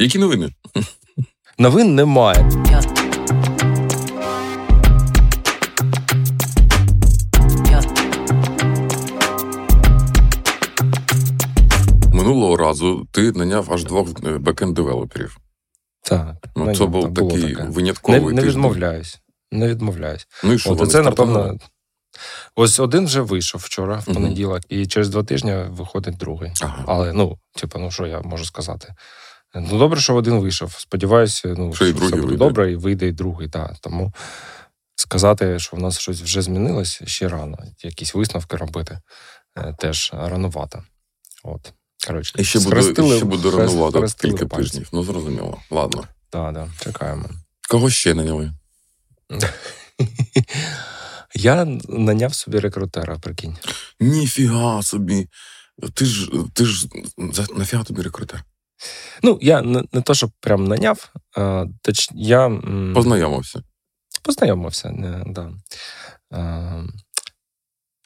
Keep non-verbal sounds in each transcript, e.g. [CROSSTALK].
Які новини? Новин немає. Минулого разу ти наняв аж двох backend-developer ів. Так. Ну, це був так, такий таке. винятковий Не, не тиждень. відмовляюсь. Не відмовляюсь. Ну і що, От, це, напевно. Ось один вже вийшов вчора, в понеділок, і через два тижні виходить другий. Ага. Але ну, типу, ну що я можу сказати? Ну, добре, що один вийшов. Сподіваюся, ну, Що і все буде вийде. добре, і вийде і другий. Так. Тому сказати, що в нас щось вже змінилось, ще рано. Якісь висновки робити е, теж ранувато. От. Коротше, І ще буде, ще буде ранувато кілька пальці. тижнів. Ну, зрозуміло. Ладно. Так, да, чекаємо. Кого ще наняли? [LAUGHS] Я наняв собі рекрутера, прикинь. Ніфіга собі. Ти ж ти ж нафіга тобі рекрутер? Ну, я не, не то, що прям наняв, а, точ, я м, Познайомився. познайомився. Не, да. а,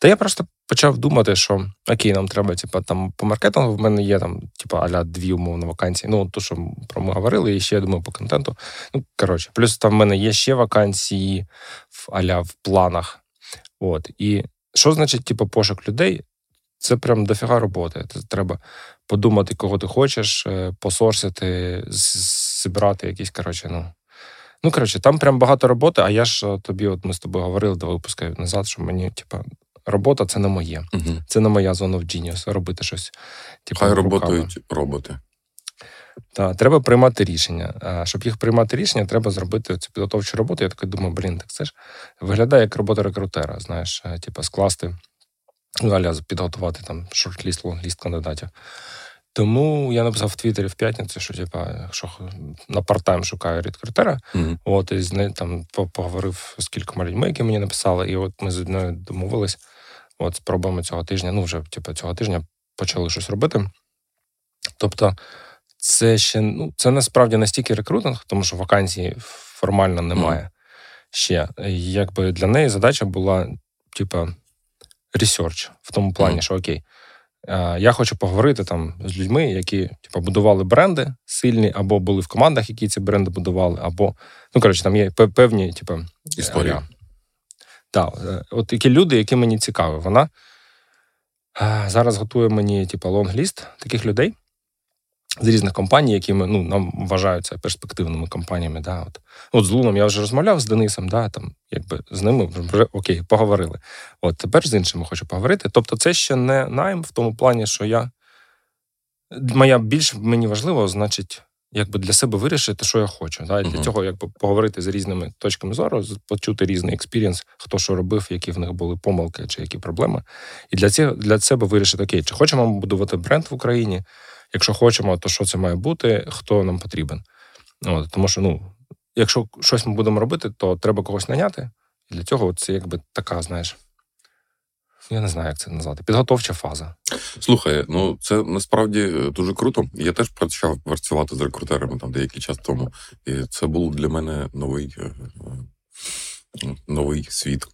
та я просто почав думати, що окей, нам треба, типа, там по маркетингу в мене є там, типа, аля дві умовно вакансії. Ну, то, що про ми говорили, і ще я думаю, по контенту. Ну, коротше, плюс там в мене є ще вакансії в аля в планах. От. І що значить, типу, пошук людей? Це прям дофіга роботи. Це треба подумати, кого ти хочеш, е, посорсити, зібрати якісь, коротше, ну. Ну, коротше, там прям багато роботи, а я ж е, тобі, от ми з тобою говорили два випуски назад, що мені, типа, робота це не моє. Угу. Це не моя зона в Genius, робити щось. Типу, Хай руками. роботають роботи. Так, треба приймати рішення. А щоб їх приймати рішення, треба зробити цю підготовчу роботу. Я такий думаю, блін, так це ж виглядає як робота рекрутера, знаєш, типу, скласти, ну, à la підготувати там short-list, long-list кандидатів. Тому я написав в Твіттері в п'ятницю, що типа, якщо на part-time шукаю рекрутера, Угу. От, і з нею там поговорив з кількома людьми, які мені написали, і от ми з одною домовились. От спробуємо цього тижня. Ну, вже типу, цього тижня почали щось робити. Тобто, це ще ну, це насправді настільки рекрутинг, тому що вакансій формально немає ще. Якби для неї задача була, типу, research в тому плані, mm. що okay. е, Я хочу поговорити там з людьми, які типу, будували бренди сильні, або були в командах, які ці бренди будували, або ну коротше, там є певні, типу, Історії. Так, от такі люди, які мені цікаві. Вона е, зараз готує мені, типу, long-list таких людей з різних компаній, які ми, ну, нам вважаються перспективними компаніями. Да, от. от з Луном я вже розмовляв з Денисом, да, там, якби з ними вже okay, поговорили. От тепер з іншими хочу поговорити. Тобто, це ще не найм в тому плані, що я. Моя більш мені важливо, значить, якби для себе вирішити, що я хочу. Да? І для Мгм. цього якби поговорити з різними точками зору, почути різний experience, хто що робив, які в них були помилки чи які проблеми. І для цього для себе вирішити, okay, чи хочемо будувати бренд в Україні? Якщо хочемо, то що це має бути, хто нам потрібен. От, тому що, ну, якщо щось ми будемо робити, то треба когось наняти. І для цього це якби така, знаєш. Я не знаю, як це назвати. Підготовча фаза. Слухай, ну це насправді е, дуже круто. Я теж почав працювати з рекрутерами там деякий час тому, і це був для мене новий, е, е, новий світ.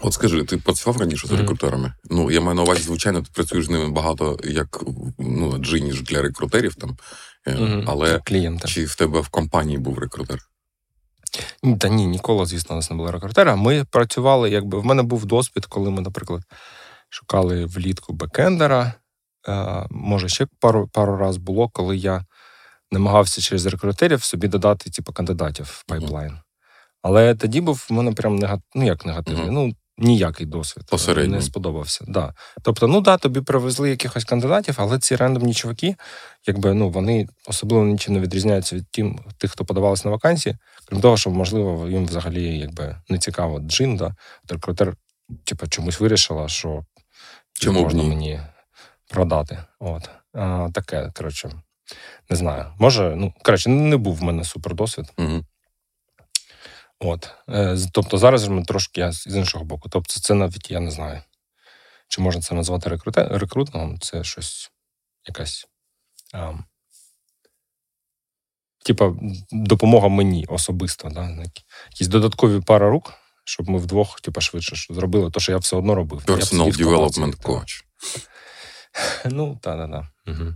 От скажи, ти працював раніше з рекрутерами? Ну, я маю на увазі, звичайно, ти працюєш з ними багато як ну, джині ж для рекрутерів там. Мгм. Але клієнта. чи в тебе в компанії був рекрутер? Та ні, ніколи, звісно, у нас не було рекрутера. Ми працювали, якби в мене був досвід, коли ми, наприклад, шукали влітку бекендера. Е, може, ще пару, пару раз було, коли я намагався через рекрутерів собі додати, типу, кандидатів в пайплайн. Але тоді був в мене прям негатив, ну як негативний, Мгм. ну ніякий досвід. е, Посередній. Не сподобався. Да. Тобто, ну да, тобі привезли якихось кандидатів, але ці рандомні чуваки, якби ну вони особливо нічим не відрізняються від тим, тих, хто подавалися на вакансії. Крім того, що можливо їм взагалі якби не цікаво джин, да. Рекрутер, типу, чомусь вирішила, що Чому можна ні? мені продати. От. А, таке, коротше, не знаю. Може, ну коротше, не був в мене супер досвід. Угу. От. Е, Тобто зараз ми трошки я з іншого боку. Тобто, це навіть я не знаю. Чи можна це назвати рекрутингом? Це щось якась. А, типа, допомога мені особисто, да? якісь додаткові пара рук, щоб ми вдвох, типа, швидше зробили те, що я все одно робив. Personal палаці, Development так. Coach. [LAUGHS] Ну, так. Угу.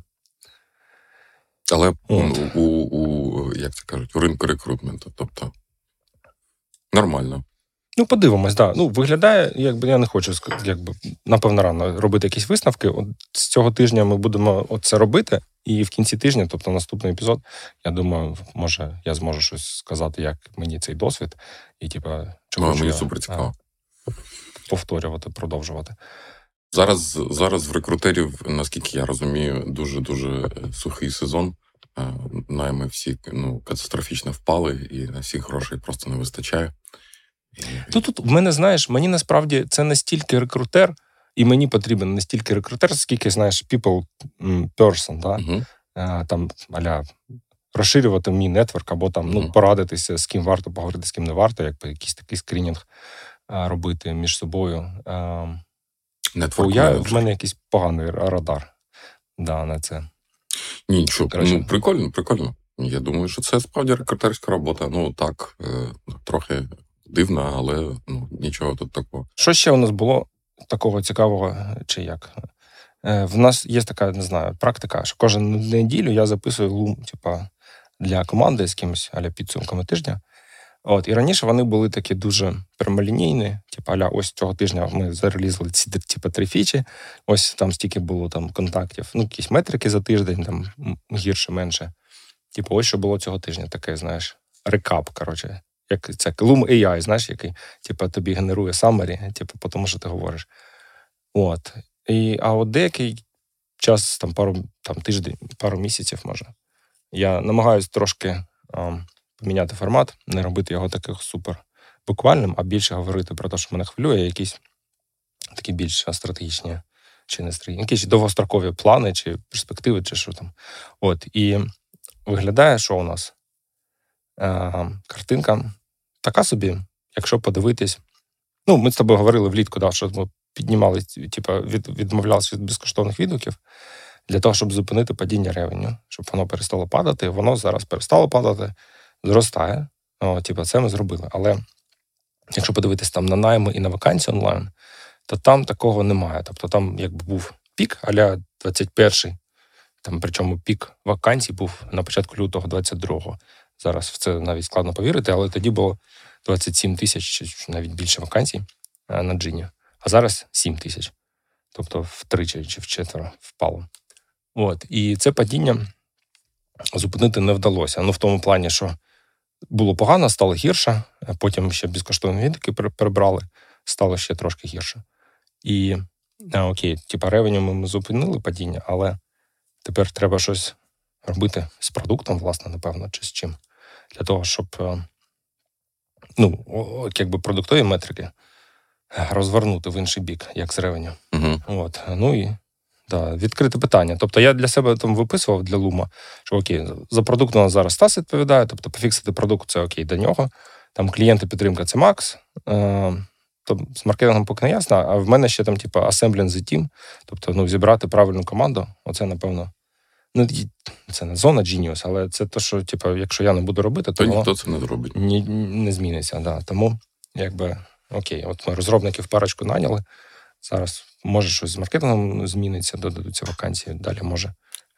Але От. у, у, як це кажуть, у ринку рекрутменту. Тобто нормально. Ну, подивимось, да. Ну, виглядає, якби я не хочу якби, напевно, рано робити якісь висновки. От з цього тижня ми будемо це робити, і в кінці тижня, тобто наступний епізод, я думаю, може я зможу щось сказати, як мені цей досвід, і типа чи ну, мені супер цікаво. повторювати, продовжувати. Зараз зараз в рекрутерів, наскільки я розумію, дуже дуже сухий сезон. Найми всі ну, катастрофічно впали, і на всіх грошей просто не вистачає. Тут тут в мене, знаєш, мені насправді це не стільки рекрутер, і мені потрібен не стільки рекрутер, скільки, знаєш, people person, да? uh а, там аля розширювати мій нетворк, або там ну, порадитися, з ким варто поговорити, з ким не варто, якби якийсь такий скринінг робити між собою. Network я, В мене якийсь поганий радар да, на це. Ні, нічого, ну, прикольно, прикольно. Я думаю, що це справді рекрутерська робота. Ну так, е, трохи дивна, але ну, нічого тут такого. Що ще у нас було такого цікавого, чи як? Е, в нас є така, не знаю, практика, що кожен неділю я записую лум, типа, для команди з кимось аля підсумками тижня. От, І раніше вони були такі дуже прямолінійні. Типу, аля, ось цього тижня ми зарелізли ці типу, три фічі, ось там стільки було там контактів, ну, якісь метрики за тиждень, там гірше, менше. Типу, ось що було цього тижня, таке, знаєш, рекап, коротше. Як це Loom AI, знаєш, який типу, тобі генерує summary, типу, по тому, що ти говориш. От. І, А от деякий час, там пару там, тиждень, пару місяців, може, я намагаюся трошки а, поміняти формат, не робити його таких супер буквальним, а більше говорити про те, що мене хвилює, якісь такі більш стратегічні чи не стратегічні, якісь довгострокові плани, чи перспективи, чи що там. От. І виглядає, що у нас а, картинка така собі, якщо подивитись. Ну, ми з тобою говорили влітку, да, що ми піднімали, типу, від, відмовлялися від безкоштовних відгуків для того, щоб зупинити падіння ревеню, щоб воно перестало падати. Воно зараз перестало падати, зростає. О, типу, це ми зробили. Але якщо подивитись там на найми і на вакансії онлайн, то там такого немає. Тобто там якби був пік, аля 21-й, там причому пік вакансій був на початку лютого 22-го. Зараз в це навіть складно повірити, але тоді було 27 тисяч чи навіть більше вакансій е, на джині. А зараз 7 тисяч. Тобто втричі чи вчетверо впало. От. І це падіння зупинити не вдалося. Ну, в тому плані, що було погано, стало гірше. Потім ще безкоштовні відики прибрали, стало ще трошки гірше. І а, окей, типа ревеню ми зупинили падіння, але тепер треба щось робити з продуктом, власне, напевно, чи з чим. Для того, щоб е, ну, якби продуктові метрики розвернути в інший бік, як з ревеню. Угу. От. Ну і да, відкрите питання. Тобто я для себе там виписував для Лума, що окей, за продукт у нас зараз Стас відповідає, тобто пофіксити продукт це окей до нього. Там клієнти підтримка це Макс. Е, то з маркетингом поки не ясно, а в мене ще там, типу, assembling the team, тобто ну, зібрати правильну команду. Оце, напевно, ну, це не зона Genius, але це те, що, типу, якщо я не буду робити, то, то ніхто це не зробить. Ні, не зміниться. Да. Тому, якби, окей, от ми розробників парочку наняли. Зараз може щось з маркетингом зміниться, додадуться вакансії. Далі може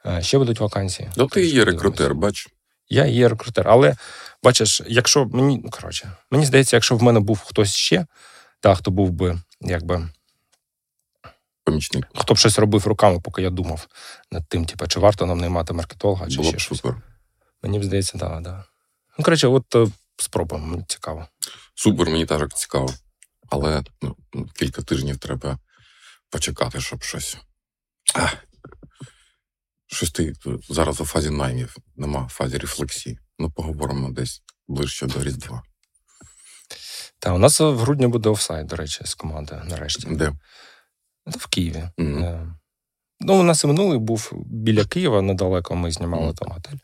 е, ще будуть вакансії. Ну, ти є рекрутер, бач. Я є рекрутер, але бачиш, якщо мені ну, коротше, мені здається, якщо в мене був хтось ще, та хто був би якби помічник. Хто б щось робив руками, поки я думав над тим, типу, чи варто нам наймати маркетолога, чи Було ще щось. Супер. Мені б здається, так, да, да. Ну, коротше, от е, спробуємо, мені цікаво. Супер, мені теж цікаво. Але ну, кілька тижнів треба почекати, щоб щось. А, щось ти зараз у фазі наймів, нема в фазі рефлексії. Ну, поговоримо десь ближче до Різдва. Та у нас в грудні буде офсайд, до речі, з командою нарешті. Де? В Києві. Mm-hmm. Ну, у нас і минулий був біля Києва, недалеко ми знімали mm-hmm. там готель.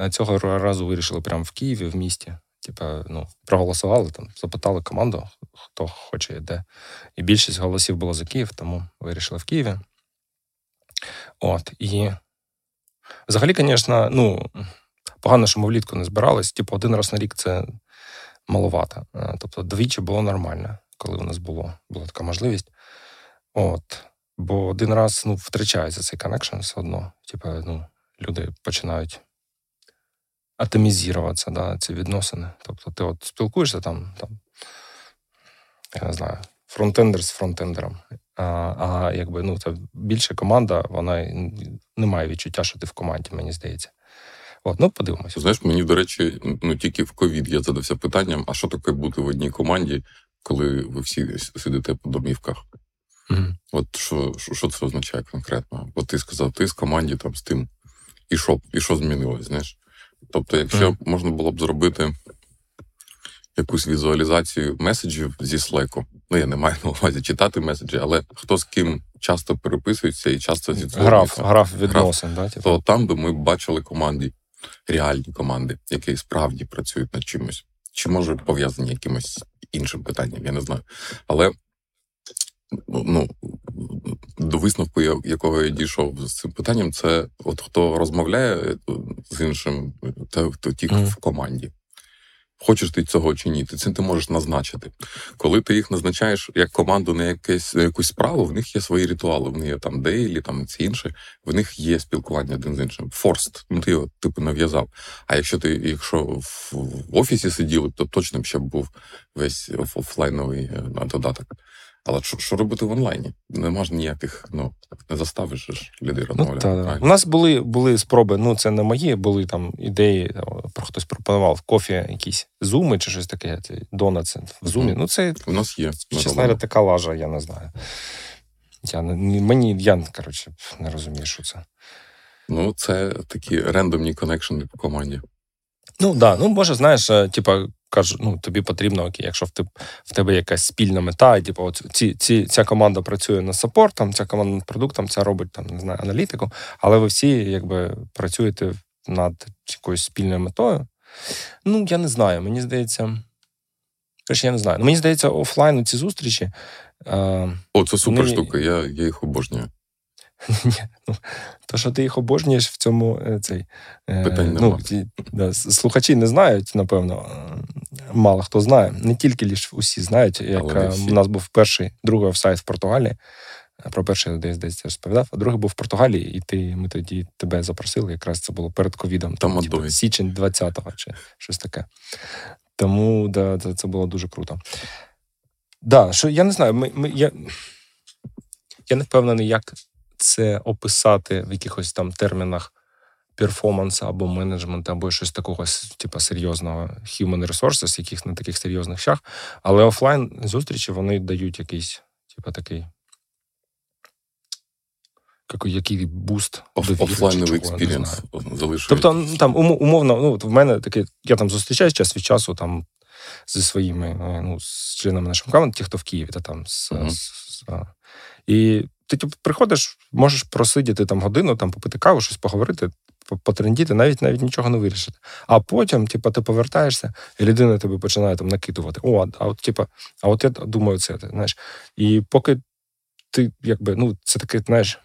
Е, цього разу вирішили прямо в Києві, в місті. Типа, ну, проголосували там, запитали команду, хто хоче і де. І більшість голосів було за Київ, тому вирішили в Києві. От, і взагалі, звісно, ну, погано, що ми влітку не збирались. Типу, один раз на рік це маловато. Е, тобто, двічі було нормально, коли у нас було, була така можливість. От. Бо один раз ну, втрачається цей connection все одно. Типу, ну, люди починають атомізуватися, да, ці відносини. Тобто ти от спілкуєшся там, там я не знаю, фронтендер з фронтендером. А а якби ну, це більша команда, вона не має відчуття, що ти в команді, мені здається. От, ну, подивимося. Знаєш, мені, до речі, ну тільки в ковід я задався питанням: а що таке бути в одній команді, коли ви всі сидите по домівках? Mm-hmm. От що що це означає конкретно? От ти сказав, ти з команді там з тим, і що і що змінилось, знаєш? Тобто, якщо mm-hmm. можна було б зробити якусь візуалізацію меседжів зі Slack, ну я не маю на увазі читати меседжі, але хто з ким часто переписується і часто зізвонюється. Граф, граф відносин, да, типу? то там би ми бачили команді, реальні команди, які справді працюють над чимось, чи може пов'язані якимось іншим питанням, я не знаю. Але ну, до висновку, якого я дійшов з цим питанням, це от хто розмовляє з іншим, то, то ті mm. в команді. Хочеш ти цього чи ні, ти це ти можеш назначити. Коли ти їх назначаєш як команду на якесь на якусь справу, в них є свої ритуали. В них є там дейлі, там ці інші, в них є спілкування один з іншим. Форст, ну ти його типу нав'язав. А якщо ти, якщо в, в офісі сиділи, то точно б ще був весь офлайновий е, додаток. Але що що робити в онлайні? Не можна ніяких, ну не заставиш ж людей розмовляти. Ну, У нас були були спроби, ну це не мої, були там ідеї, про хтось пропонував кофі, якісь зуми чи щось таке. Донат в зумі. Ну, це у нас є. Говоря, така лажа, я не знаю. Я Мені я коротше, не розумію, що це. Ну, це такі рендомні коннекшени по команді. Ну да, ну може, знаєш, е, типа кажу, ну тобі потрібно, окей, якщо в тебе в тебе якась спільна мета, і типу, от ці, ці, ця команда працює над саппортом, ця команда над продуктом, ця робить там, не знаю, аналітику, але ви всі якби працюєте над якоюсь спільною метою. Ну, я не знаю, мені здається. Короче, я не знаю. Ну, Мені здається, офлайн ці зустрічі. Е, О, це супер вони... штука, я я їх обожнюю. [LAUGHS] Ну, то, що ти їх обожнюєш в цьому е, цей. Е, Питань ну, ті, да, Слухачі не знають, напевно. Мало хто знає. Не тільки лише усі знають, як е, у нас був перший другий офсайт в Португалії. Про перший десь десь розповідав, а другий був в Португалії, і ти ми тоді тебе запросили. Якраз це було перед ковідом, там, типу, січень 20-го чи щось таке. Тому да, це, це було дуже круто. Да, що Я не знаю, ми, ми, я я не впевнений, як це описати в якихось там термінах перформансу або менеджменту, або щось такого, типу, серйозного human resources, яких на таких серйозних щах. Але офлайн зустрічі вони дають якийсь, типу, такий. Який boost офлайновий experience залишується. Тобто, там умовно, ну в мене таке, я там зустрічаюсь час від часу там зі своїми ну, з членами нашого команди, ті, хто в Києві, та там з, uh-huh. з, з, і ти типу, приходиш, можеш просидіти там годину, там попити каву, щось поговорити, потрендіти, навіть навіть нічого не вирішити. А потім, типу, ти повертаєшся, і людина тебе починає там накидувати. О, а от, типу, а от я думаю, це знаєш. І поки ти, якби, ну, це такий, знаєш,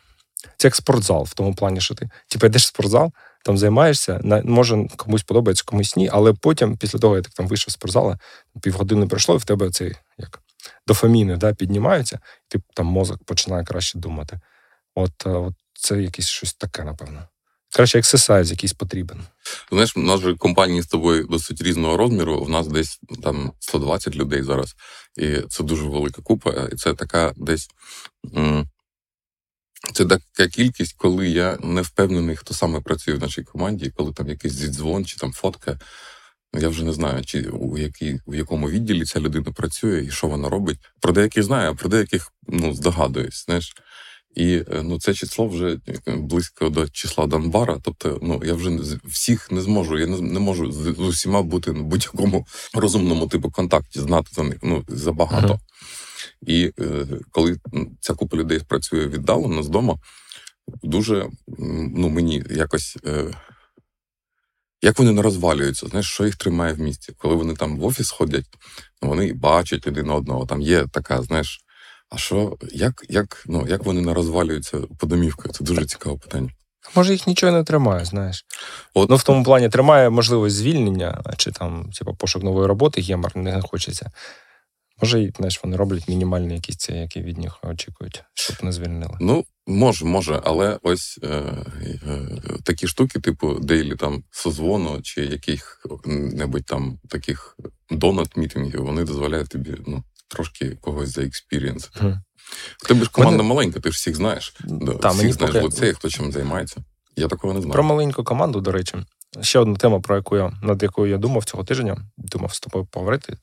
це як спортзал в тому плані, що ти типу, йдеш в спортзал, там займаєшся, може комусь подобається, комусь ні, але потім, після того, як ти там вийшов з спортзалу, півгодини пройшло, і в тебе цей як дофаміни да, піднімаються, і ти там мозок починає краще думати. От, е, от це якесь щось таке, напевно. Краще ексесайз якийсь потрібен. Знаєш, у нас же компанії з тобою досить різного розміру. У нас десь там 120 людей зараз, і це дуже велика купа. І це така десь. Це така кількість, коли я не впевнений, хто саме працює в нашій команді, коли там якийсь зідзвон чи там фотка. Я вже не знаю, чи у якій у якому відділі ця людина працює і що вона робить. Про деяких знаю, а про деяких ну здогадуюсь. знаєш. І е, ну це число вже е, близько до числа Донбара. Тобто, ну я вже всіх не зможу. Я не, не можу з, з усіма бути на будь-якому [LAUGHS] розумному типу контакті, знати за них ну забагато. І е, коли ця купа людей працює віддалено з дому, дуже ну мені якось. Е, як вони не розвалюються, знаєш, що їх тримає в місті? Коли вони там в офіс ходять, вони бачать один одного. Там є така, знаєш, а що, як як, ну, як вони не розвалюються по домівках? Це дуже цікаве питання. Може, їх нічого не тримає, знаєш. От... Ну, в тому плані тримає можливість звільнення, чи там, типу, пошук нової роботи, гемор не хочеться. Може, знаєш, вони роблять мінімальні якісь ці, які від них очікують, щоб не звільнили. Ну, може, може, але ось е, е, такі штуки, типу дейлі там созвону чи яких-небудь там таких донат-мітингів, вони дозволяють тобі ну, трошки когось за експірієнс. В тебе ж команда Мене- маленька, ти ж всіх знаєш. Та, всіх мені знаєш поки- в лицеї, хто чим займається. Я такого не знаю. Про маленьку команду, до речі, ще одна тема, про яку я над якою я думав цього тижня, думав з тобою поговорити.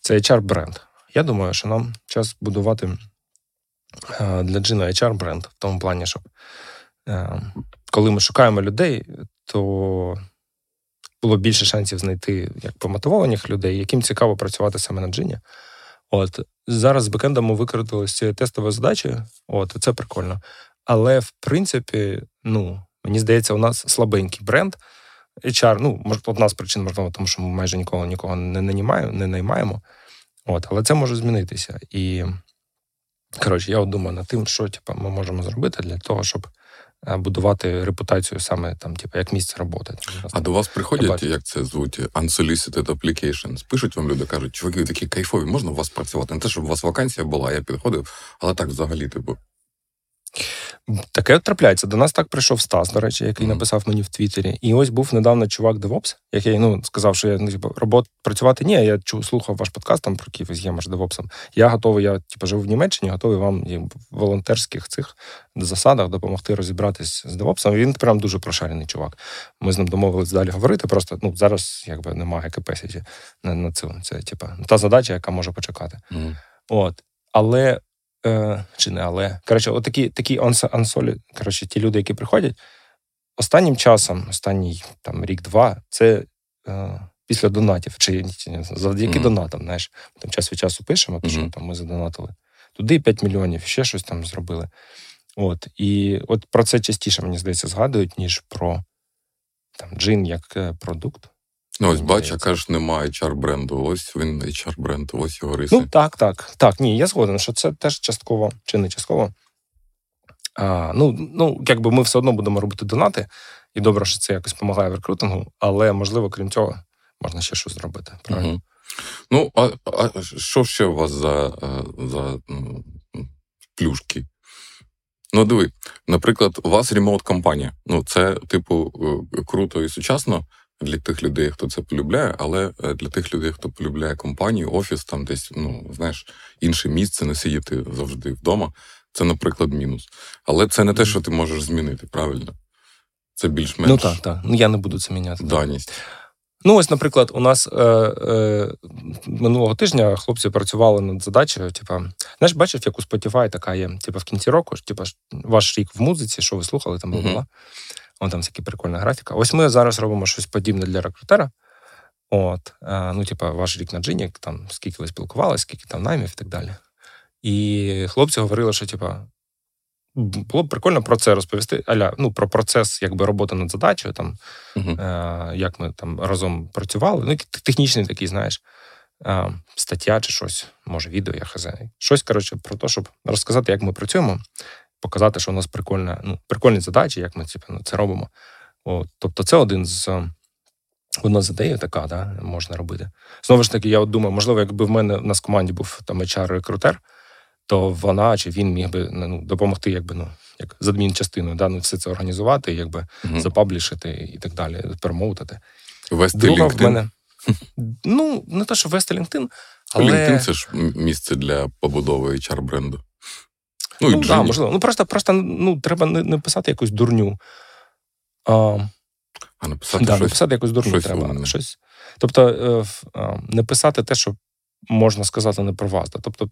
Це HR бренд. Я думаю, що нам час будувати е, для Джина HR бренд в тому плані, щоб е, коли ми шукаємо людей, то було більше шансів знайти як помотивованих людей, яким цікаво працювати саме на джині. От зараз з бекендом ми використали з цієї тестової задачі. От це прикольно. Але в принципі, ну мені здається, у нас слабенький бренд. HR, ну, може, одна з причин, можливо, тому що ми майже ніколи нікого не нанімаємо, не наймаємо. От, але це може змінитися. І коротше, я от думаю над тим, що типу, ми можемо зробити для того, щоб е, будувати репутацію саме там, типу, як місце роботи. А до вас приходять, як це звуть, unsolicited applications. Пишуть вам люди, кажуть, чуваки, ви такі кайфові, можна у вас працювати? Не те, щоб у вас вакансія була, я підходив, але так взагалі, типу. Таке трапляється. До нас так прийшов Стас, до речі, який Мгм. написав мені в Твіттері. І ось був недавно чувак DevOps, який ну, сказав, що я ну, типу, робот працювати ні. Я чув, слухав ваш подкаст там про якийсь є, може, DevOps. Я готовий, я типу, живу в Німеччині, готовий вам в волонтерських цих засадах допомогти розібратись з DevOps. Він прям дуже прошарений чувак. Ми з ним домовились далі говорити. Просто ну зараз якби немає capacity на, на цю. Це типу, та задача, яка може почекати. Мгм. От. Але. Е, чи не але. Коротше, от такі, ансолі, коротше, ті люди, які приходять, останнім часом, останній там рік-два, це е, після донатів, чи, чи завдяки Мгм. донатам, знаєш, там час від часу пишемо, то що Мгм. там ми задонатили. Туди 5 мільйонів, ще щось там зробили. От. І от про це частіше, мені здається, згадують, ніж про там, джин як е, продукт. Ну, ось бач, а кажеш, немає HR бренду. Ось він HR бренд, ось його риси. Ну, так, так. Так, ні, я згоден, що це теж частково чи не частково. А, ну, ну, якби ми все одно будемо робити донати, і добре, що це якось допомагає в рекрутингу, але можливо, крім цього, можна ще щось зробити. Правильно? Мгм. Ну, а, а що ще у вас за, е, за ну, плюшки? Ну, диви, наприклад, у вас ремоут компанія. Ну, це, типу, е, круто і сучасно для тих людей, хто це полюбляє, але е, для тих людей, хто полюбляє компанію, офіс, там десь, ну, знаєш, інше місце, не сидіти завжди вдома. Це, наприклад, мінус. Але це не те, що ти можеш змінити, правильно? Це більш-менш Ну так, так. Ну я не буду це міняти. даність. Ну, ось, наприклад, у нас е, е, минулого тижня хлопці працювали над задачею. Типа, знаєш, бачив, як у Spotify така є, типа в кінці року, типа, ваш рік в музиці, що ви слухали, там Мгм. була. Вон там всякі прикольна графіка. Ось ми зараз робимо щось подібне для рекрутера. От, е, ну, типа, ваш рік на джині, там скільки ви спілкувалися, скільки там наймів і так далі. І хлопці говорили, що типа. Було б прикольно про це розповісти. Аля, ну, про процес якби роботи над задачею, там, Мгм. е, як ми там разом працювали. Ну, технічний такий, знаєш, е, стаття чи щось, може, відео, я хз. Щось, коротше, про те, щоб розказати, як ми працюємо, показати, що у нас прикольна, ну, прикольні задачі, як ми типу, ну, це робимо. От, тобто, це один з. е, Одна з ідей така, да, можна робити. Знову ж таки, я от думаю, можливо, якби в мене в нас в команді був там HR-рекрутер, то вона чи він міг би ну, допомогти, якби ну як з адмінчастиною, да, ну, все це організувати, якби Мгм. запаблішити і так далі, промоутити. Вести Друга в LinkedIn. мене. Ну, не те, що вести LinkedIn, але. LinkedIn це ж місце для побудови HR бренду. Ну, Ну, да, можливо. Ну, просто, просто ну, треба не, не писати якусь дурню. А, А написати да, щось. писати якусь дурню щось треба. умне. Щось. Тобто, е, не писати те, що можна сказати не про вас. да. Тобто,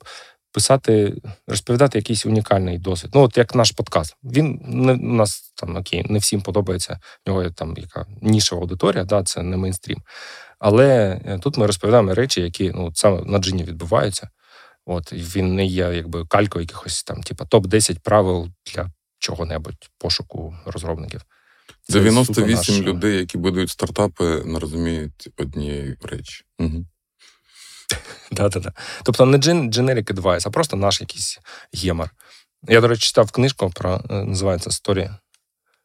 писати, розповідати якийсь унікальний досвід. Ну, от як наш подкаст. Він не у нас там окей, не всім подобається. В нього є там яка нішева аудиторія, да, це не мейнстрім. Але е, тут ми розповідаємо речі, які ну, саме на джині відбуваються. От він не є якби калькою якихось там, типа топ-10 правил для чого-небудь пошуку розробників. Це 98 наш, людей, які будують стартапи, не розуміють однієї речі. Угу. [LAUGHS] Да-да-да. Тобто не generic advice, а просто наш якийсь гемор. Я, до речі, читав книжку про е, називається Story,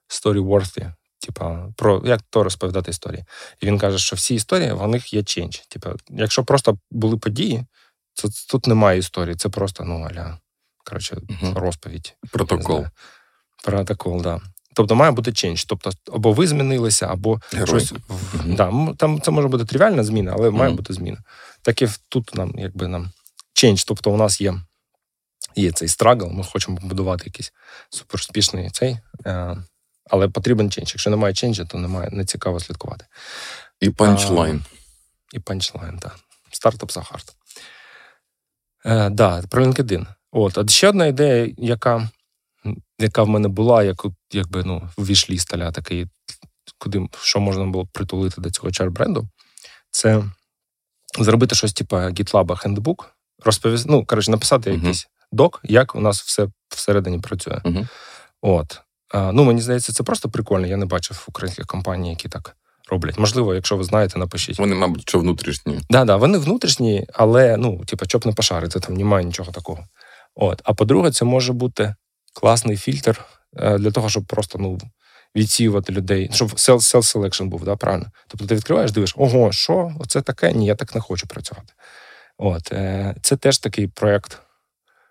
Story Worthy. Типа, про як то розповідати історії. І він каже, що всі історії в них є change. Типа, якщо просто були події, Це, тут немає історії, це просто, ну, аля, коротше, Мгм. розповідь. Протокол. Протокол, так. Да. Тобто має бути change. Тобто, або ви змінилися, або Герой. щось. Мгм. Да, там це може бути тривіальна зміна, але має бути зміна. Так і тут нам, якби нам change. Тобто, у нас є, є цей struggle, ми хочемо побудувати якийсь суперуспішний цей. Е, але потрібен change. Якщо немає change а, то немає не цікаво слідкувати. І punchline. І punchline, так. Startups are hard. Е, да, про LinkedIn. От, а ще одна ідея, яка, яка в мене була, як, якби ну, в вішліст аля такий, куди що можна було притулити до цього чар-бренду, це зробити щось типу GitLab хендбук, розповісти, ну, коротше, написати Мгм. якийсь док, як у нас все всередині працює. Мгм. От. А, ну, мені здається, це просто прикольно. Я не бачив українських компаній, які так роблять. Можливо, якщо ви знаєте, напишіть. Вони, мабуть, що внутрішні. Да, да, вони внутрішні, але ну, типу, щоб не пошарити, там немає нічого такого. От. А по-друге, це може бути класний фільтр е, для того, щоб просто ну, відсіювати людей, щоб self-selection був, да, правильно. Тобто ти відкриваєш, дивиш, ого, що, оце таке? Ні, я так не хочу працювати. От. Е, це теж такий проєкт,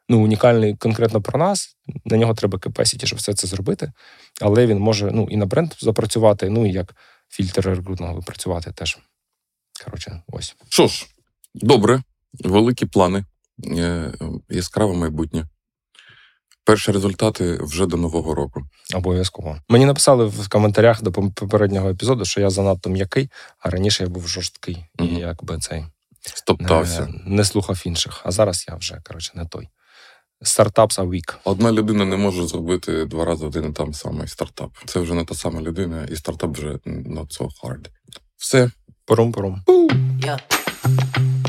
ну, унікальний конкретно про нас. На нього треба capacity, щоб все це зробити. Але він може ну, і на бренд запрацювати, ну і як фільтр рекрутного працювати теж. Коротше, ось. Що ж, добре, великі плани, е, яскраве майбутнє. Перші результати вже до Нового року. Обов'язково. Мені написали в коментарях до попереднього епізоду, що я занадто м'який, а раніше я був жорсткий і якби цей Стоптався. не, не слухав інших. А зараз я вже коротше не той. Стартапс за вік. Одна людина не може зробити два рази один і там самий стартап. Це вже не та сама людина, і стартап вже not so hard. Все, Порум-порум. Yeah.